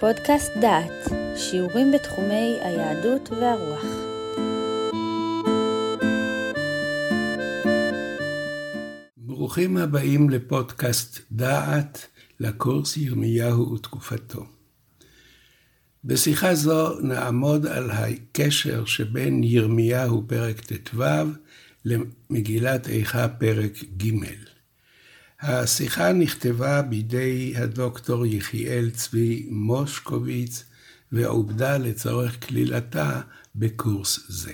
פודקאסט דעת, שיעורים בתחומי היהדות והרוח. ברוכים הבאים לפודקאסט דעת, לקורס ירמיהו ותקופתו. בשיחה זו נעמוד על הקשר שבין ירמיהו פרק ט"ו למגילת איכה פרק ג'. השיחה נכתבה בידי הדוקטור יחיאל צבי מושקוביץ ועובדה לצורך כלילתה בקורס זה.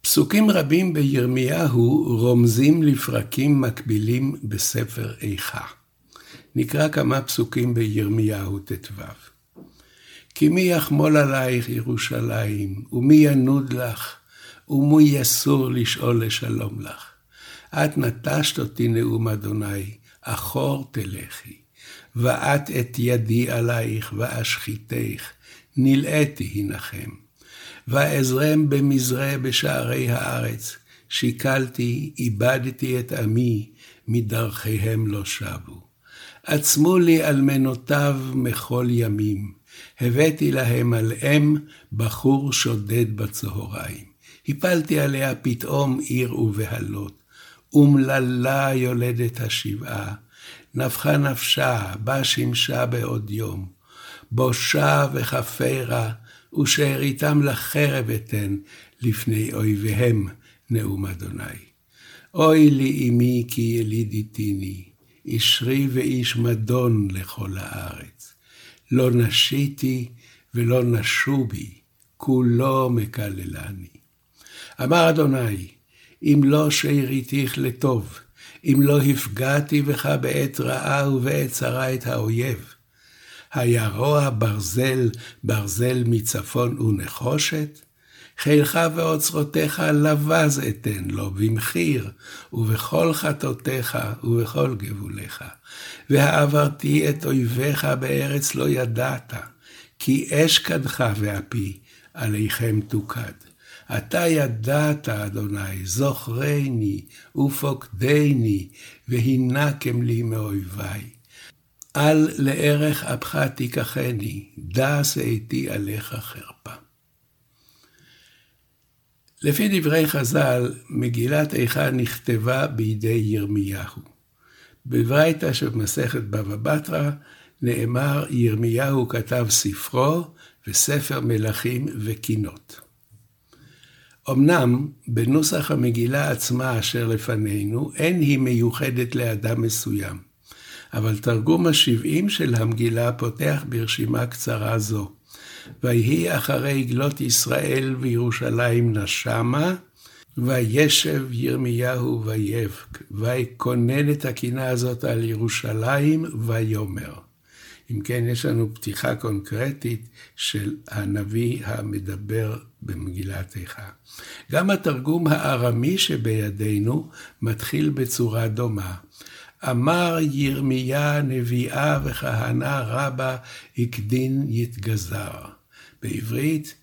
פסוקים רבים בירמיהו רומזים לפרקים מקבילים בספר איכה. נקרא כמה פסוקים בירמיהו ט"ו. כי מי יחמול עלייך ירושלים, ומי ינוד לך, ומי יסור לשאול לשלום לך. את נטשת אותי נאום אדוני, אחור תלכי. ואת את ידי עלייך ואשחיתך, נלאיתי הנחם. ואזרם במזרה בשערי הארץ, שיקלתי, איבדתי את עמי, מדרכיהם לא שבו. עצמו לי אלמנותיו מכל ימים, הבאתי להם על אם בחור שודד בצהריים. הפלתי עליה פתאום עיר ובהלות, אומללה יולדת השבעה, נפחה נפשה, בה שימשה בעוד יום. בושה וכפרה, ושאריתם לחרב אתן לפני אויביהם, נאום אדוני. אוי לי אמי כי ילידיתיני, אישרי ואיש מדון לכל הארץ. לא נשיתי ולא נשו בי, כולו מקללני. אמר אדוני, אם לא שאריתיך לטוב, אם לא הפגעתי בך בעת רעה ובעת צרה את האויב. הירוע ברזל, ברזל מצפון ונחושת? חילך ואוצרותיך לבז אתן לו במחיר, ובכל חטאותיך ובכל גבוליך. והעברתי את אויביך בארץ לא ידעת, כי אש קדך ואפי, עליכם תוקד. אתה ידעת, אדוני, זוכרני ופוקדני, והינקם לי מאויבי. אל לערך אפך תיקחני, דע שאתי עליך חרפה. לפי דברי חז"ל, מגילת איכה נכתבה בידי ירמיהו. בברייתא שבמסכת בבא בתרא נאמר, ירמיהו כתב ספרו וספר מלכים וקינות. אמנם בנוסח המגילה עצמה אשר לפנינו, אין היא מיוחדת לאדם מסוים, אבל תרגום השבעים של המגילה פותח ברשימה קצרה זו. ויהי אחרי גלות ישראל וירושלים נשמה, וישב ירמיהו ויבק, ויקונן את הקינה הזאת על ירושלים, ויאמר. אם כן, יש לנו פתיחה קונקרטית של הנביא המדבר במגילת איכה. גם התרגום הארמי שבידינו מתחיל בצורה דומה. אמר ירמיה נביאה וכהנה רבה הקדין יתגזר. בעברית,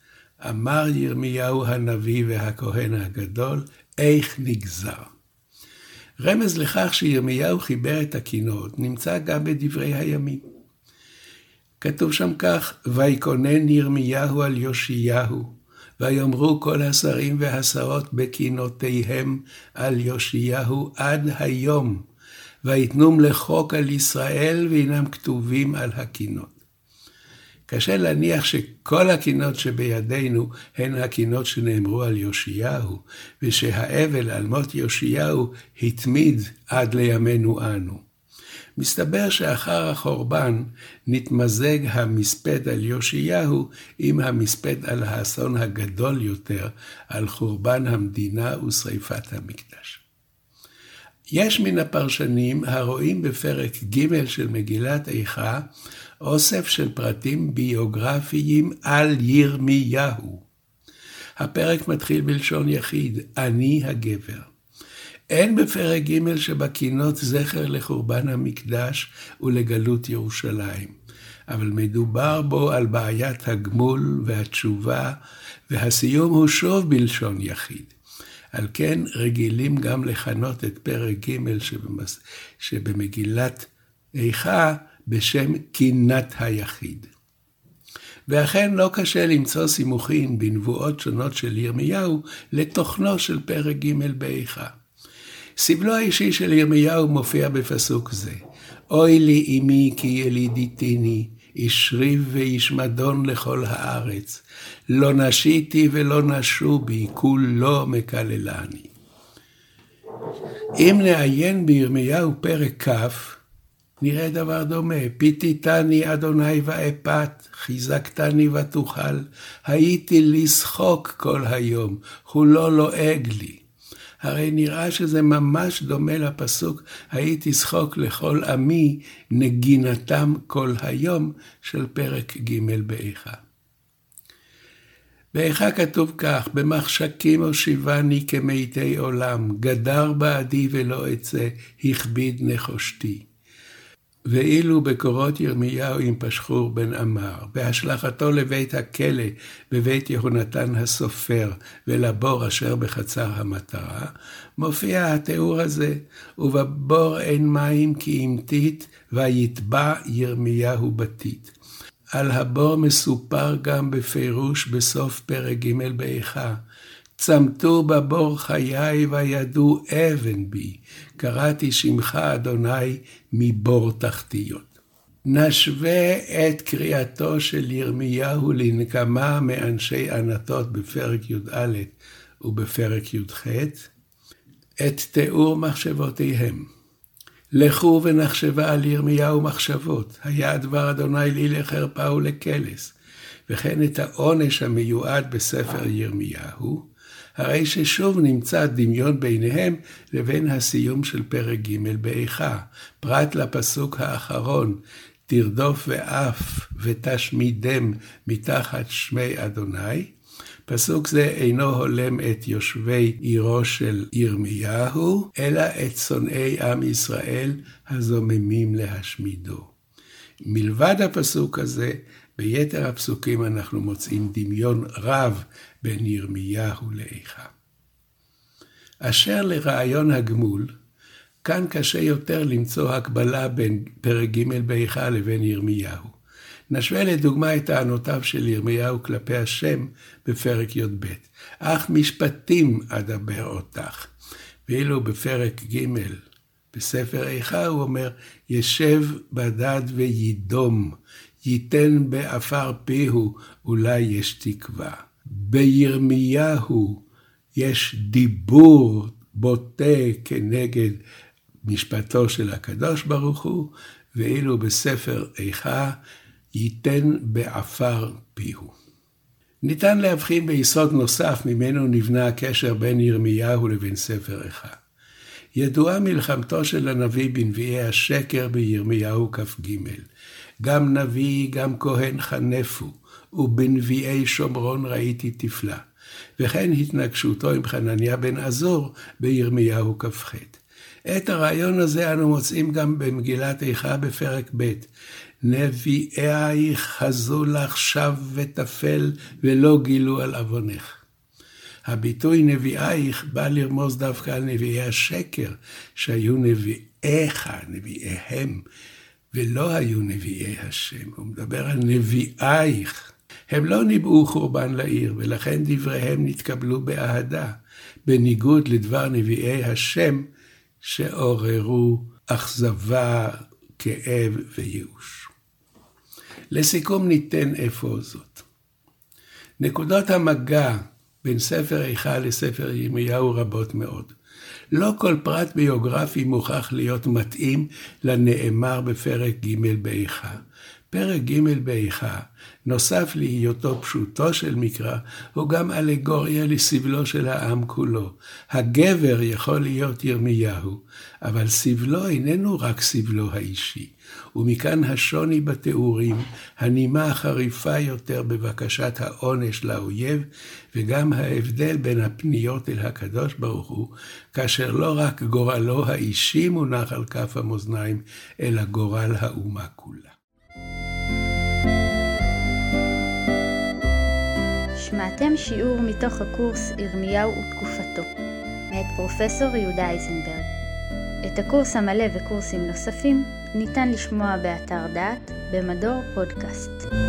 אמר ירמיהו הנביא והכהן הגדול, איך נגזר. רמז לכך שירמיהו חיבר את הקינות נמצא גם בדברי הימים. כתוב שם כך, ויקונן ירמיהו על יאשיהו, ויאמרו כל השרים והשרות בקינותיהם על יאשיהו עד היום, ויתנום לחוק על ישראל, והנם כתובים על הקינות. קשה להניח שכל הקינות שבידינו הן הקינות שנאמרו על יאשיהו, ושהאבל על מות יאשיהו התמיד עד לימינו אנו. מסתבר שאחר החורבן נתמזג המספד על יאשיהו עם המספד על האסון הגדול יותר, על חורבן המדינה ושריפת המקדש. יש מן הפרשנים הרואים בפרק ג' של מגילת איכה אוסף של פרטים ביוגרפיים על ירמיהו. הפרק מתחיל בלשון יחיד, אני הגבר. אין בפרק ג' שבקינות זכר לחורבן המקדש ולגלות ירושלים, אבל מדובר בו על בעיית הגמול והתשובה, והסיום הוא שוב בלשון יחיד. על כן רגילים גם לכנות את פרק ג' שבמס... שבמגילת איכה בשם קינת היחיד. ואכן לא קשה למצוא סימוכין בנבואות שונות של ירמיהו לתוכנו של פרק ג' באיכה. סבלו האישי של ירמיהו מופיע בפסוק זה. אוי לי אמי כי ילידיתיני, איש ריב ואיש מדון לכל הארץ. לא נשיתי ולא נשו בי, כולו מקללני. אם נעיין בירמיהו פרק כ', נראה דבר דומה. פיתיתני אדוני ואפת, חיזקתני ותוכל, הייתי לשחוק כל היום, הוא לא לועג לי. הרי נראה שזה ממש דומה לפסוק, הייתי שחוק לכל עמי, נגינתם כל היום, של פרק ג' באיכה. באיכה כתוב כך, במחשכים הושיבני כמתי עולם, גדר בעדי ולא אצא, הכביד נחושתי. ואילו בקורות ירמיהו עם פשחור בן אמר, בהשלכתו לבית הכלא בבית יהונתן הסופר ולבור אשר בחצר המטרה, מופיע התיאור הזה, ובבור אין מים כי המתית, ויתבע ירמיהו בתית. על הבור מסופר גם בפירוש בסוף פרק ג' באיכה, צמתו בבור חיי וידעו אבן בי, קראתי שמך אדוני מבור תחתיות. נשווה את קריאתו של ירמיהו לנקמה מאנשי ענתות בפרק י"א ובפרק י"ח, את תיאור מחשבותיהם. לכו ונחשבה על ירמיהו מחשבות, היה דבר אדוני לי לחרפה ולקלס, וכן את העונש המיועד בספר ירמיהו, הרי ששוב נמצא דמיון ביניהם לבין הסיום של פרק ג' באיכה, פרט לפסוק האחרון, תרדוף ואף ותשמידם מתחת שמי אדוני. פסוק זה אינו הולם את יושבי עירו של ירמיהו, אלא את שונאי עם ישראל הזוממים להשמידו. מלבד הפסוק הזה, ביתר הפסוקים אנחנו מוצאים דמיון רב בין ירמיהו לאיכה. אשר לרעיון הגמול, כאן קשה יותר למצוא הקבלה בין פרק ג' באיכה לבין ירמיהו. נשווה לדוגמה את טענותיו של ירמיהו כלפי השם בפרק י"ב. אך משפטים אדבר אותך. ואילו בפרק ג' בספר איכה הוא אומר, ישב בדד וידום, ייתן בעפר פיהו, אולי יש תקווה. בירמיהו יש דיבור בוטה כנגד משפטו של הקדוש ברוך הוא, ואילו בספר איכה ייתן בעפר פיהו. ניתן להבחין ביסוד נוסף ממנו נבנה הקשר בין ירמיהו לבין ספר איכה. ידועה מלחמתו של הנביא בנביאי השקר בירמיהו כ"ג. גם נביא, גם כהן חנפו, ובנביאי שומרון ראיתי תפלה. וכן התנגשותו עם חנניה בן עזור בירמיהו כ"ח. את הרעיון הזה אנו מוצאים גם במגילת איכה בפרק ב', נביאייך חזו לך שב וטפל ולא גילו על עוונך. הביטוי נביאייך בא לרמוז דווקא על נביאי השקר, שהיו נביאיך, נביאיהם, ולא היו נביאי השם. הוא מדבר על נביאייך. הם לא ניבאו חורבן לעיר, ולכן דבריהם נתקבלו באהדה, בניגוד לדבר נביאי השם, שעוררו אכזבה, כאב וייאוש. לסיכום ניתן אפוא זאת. נקודות המגע בין ספר איכה לספר ירמיהו רבות מאוד. לא כל פרט ביוגרפי מוכרח להיות מתאים לנאמר בפרק ג' באיכה. פרק ג' באיכה, נוסף להיותו פשוטו של מקרא, הוא גם אלגוריה לסבלו של העם כולו. הגבר יכול להיות ירמיהו, אבל סבלו איננו רק סבלו האישי. ומכאן השוני בתיאורים, הנימה החריפה יותר בבקשת העונש לאויב, וגם ההבדל בין הפניות אל הקדוש ברוך הוא, כאשר לא רק גורלו האישי מונח על כף המאזניים, אלא גורל האומה כולה. שמעתם שיעור מתוך הקורס ירמיהו ותקופתו, מאת פרופסור יהודה איזנברג. את הקורס המלא וקורסים נוספים ניתן לשמוע באתר דעת במדור פודקאסט.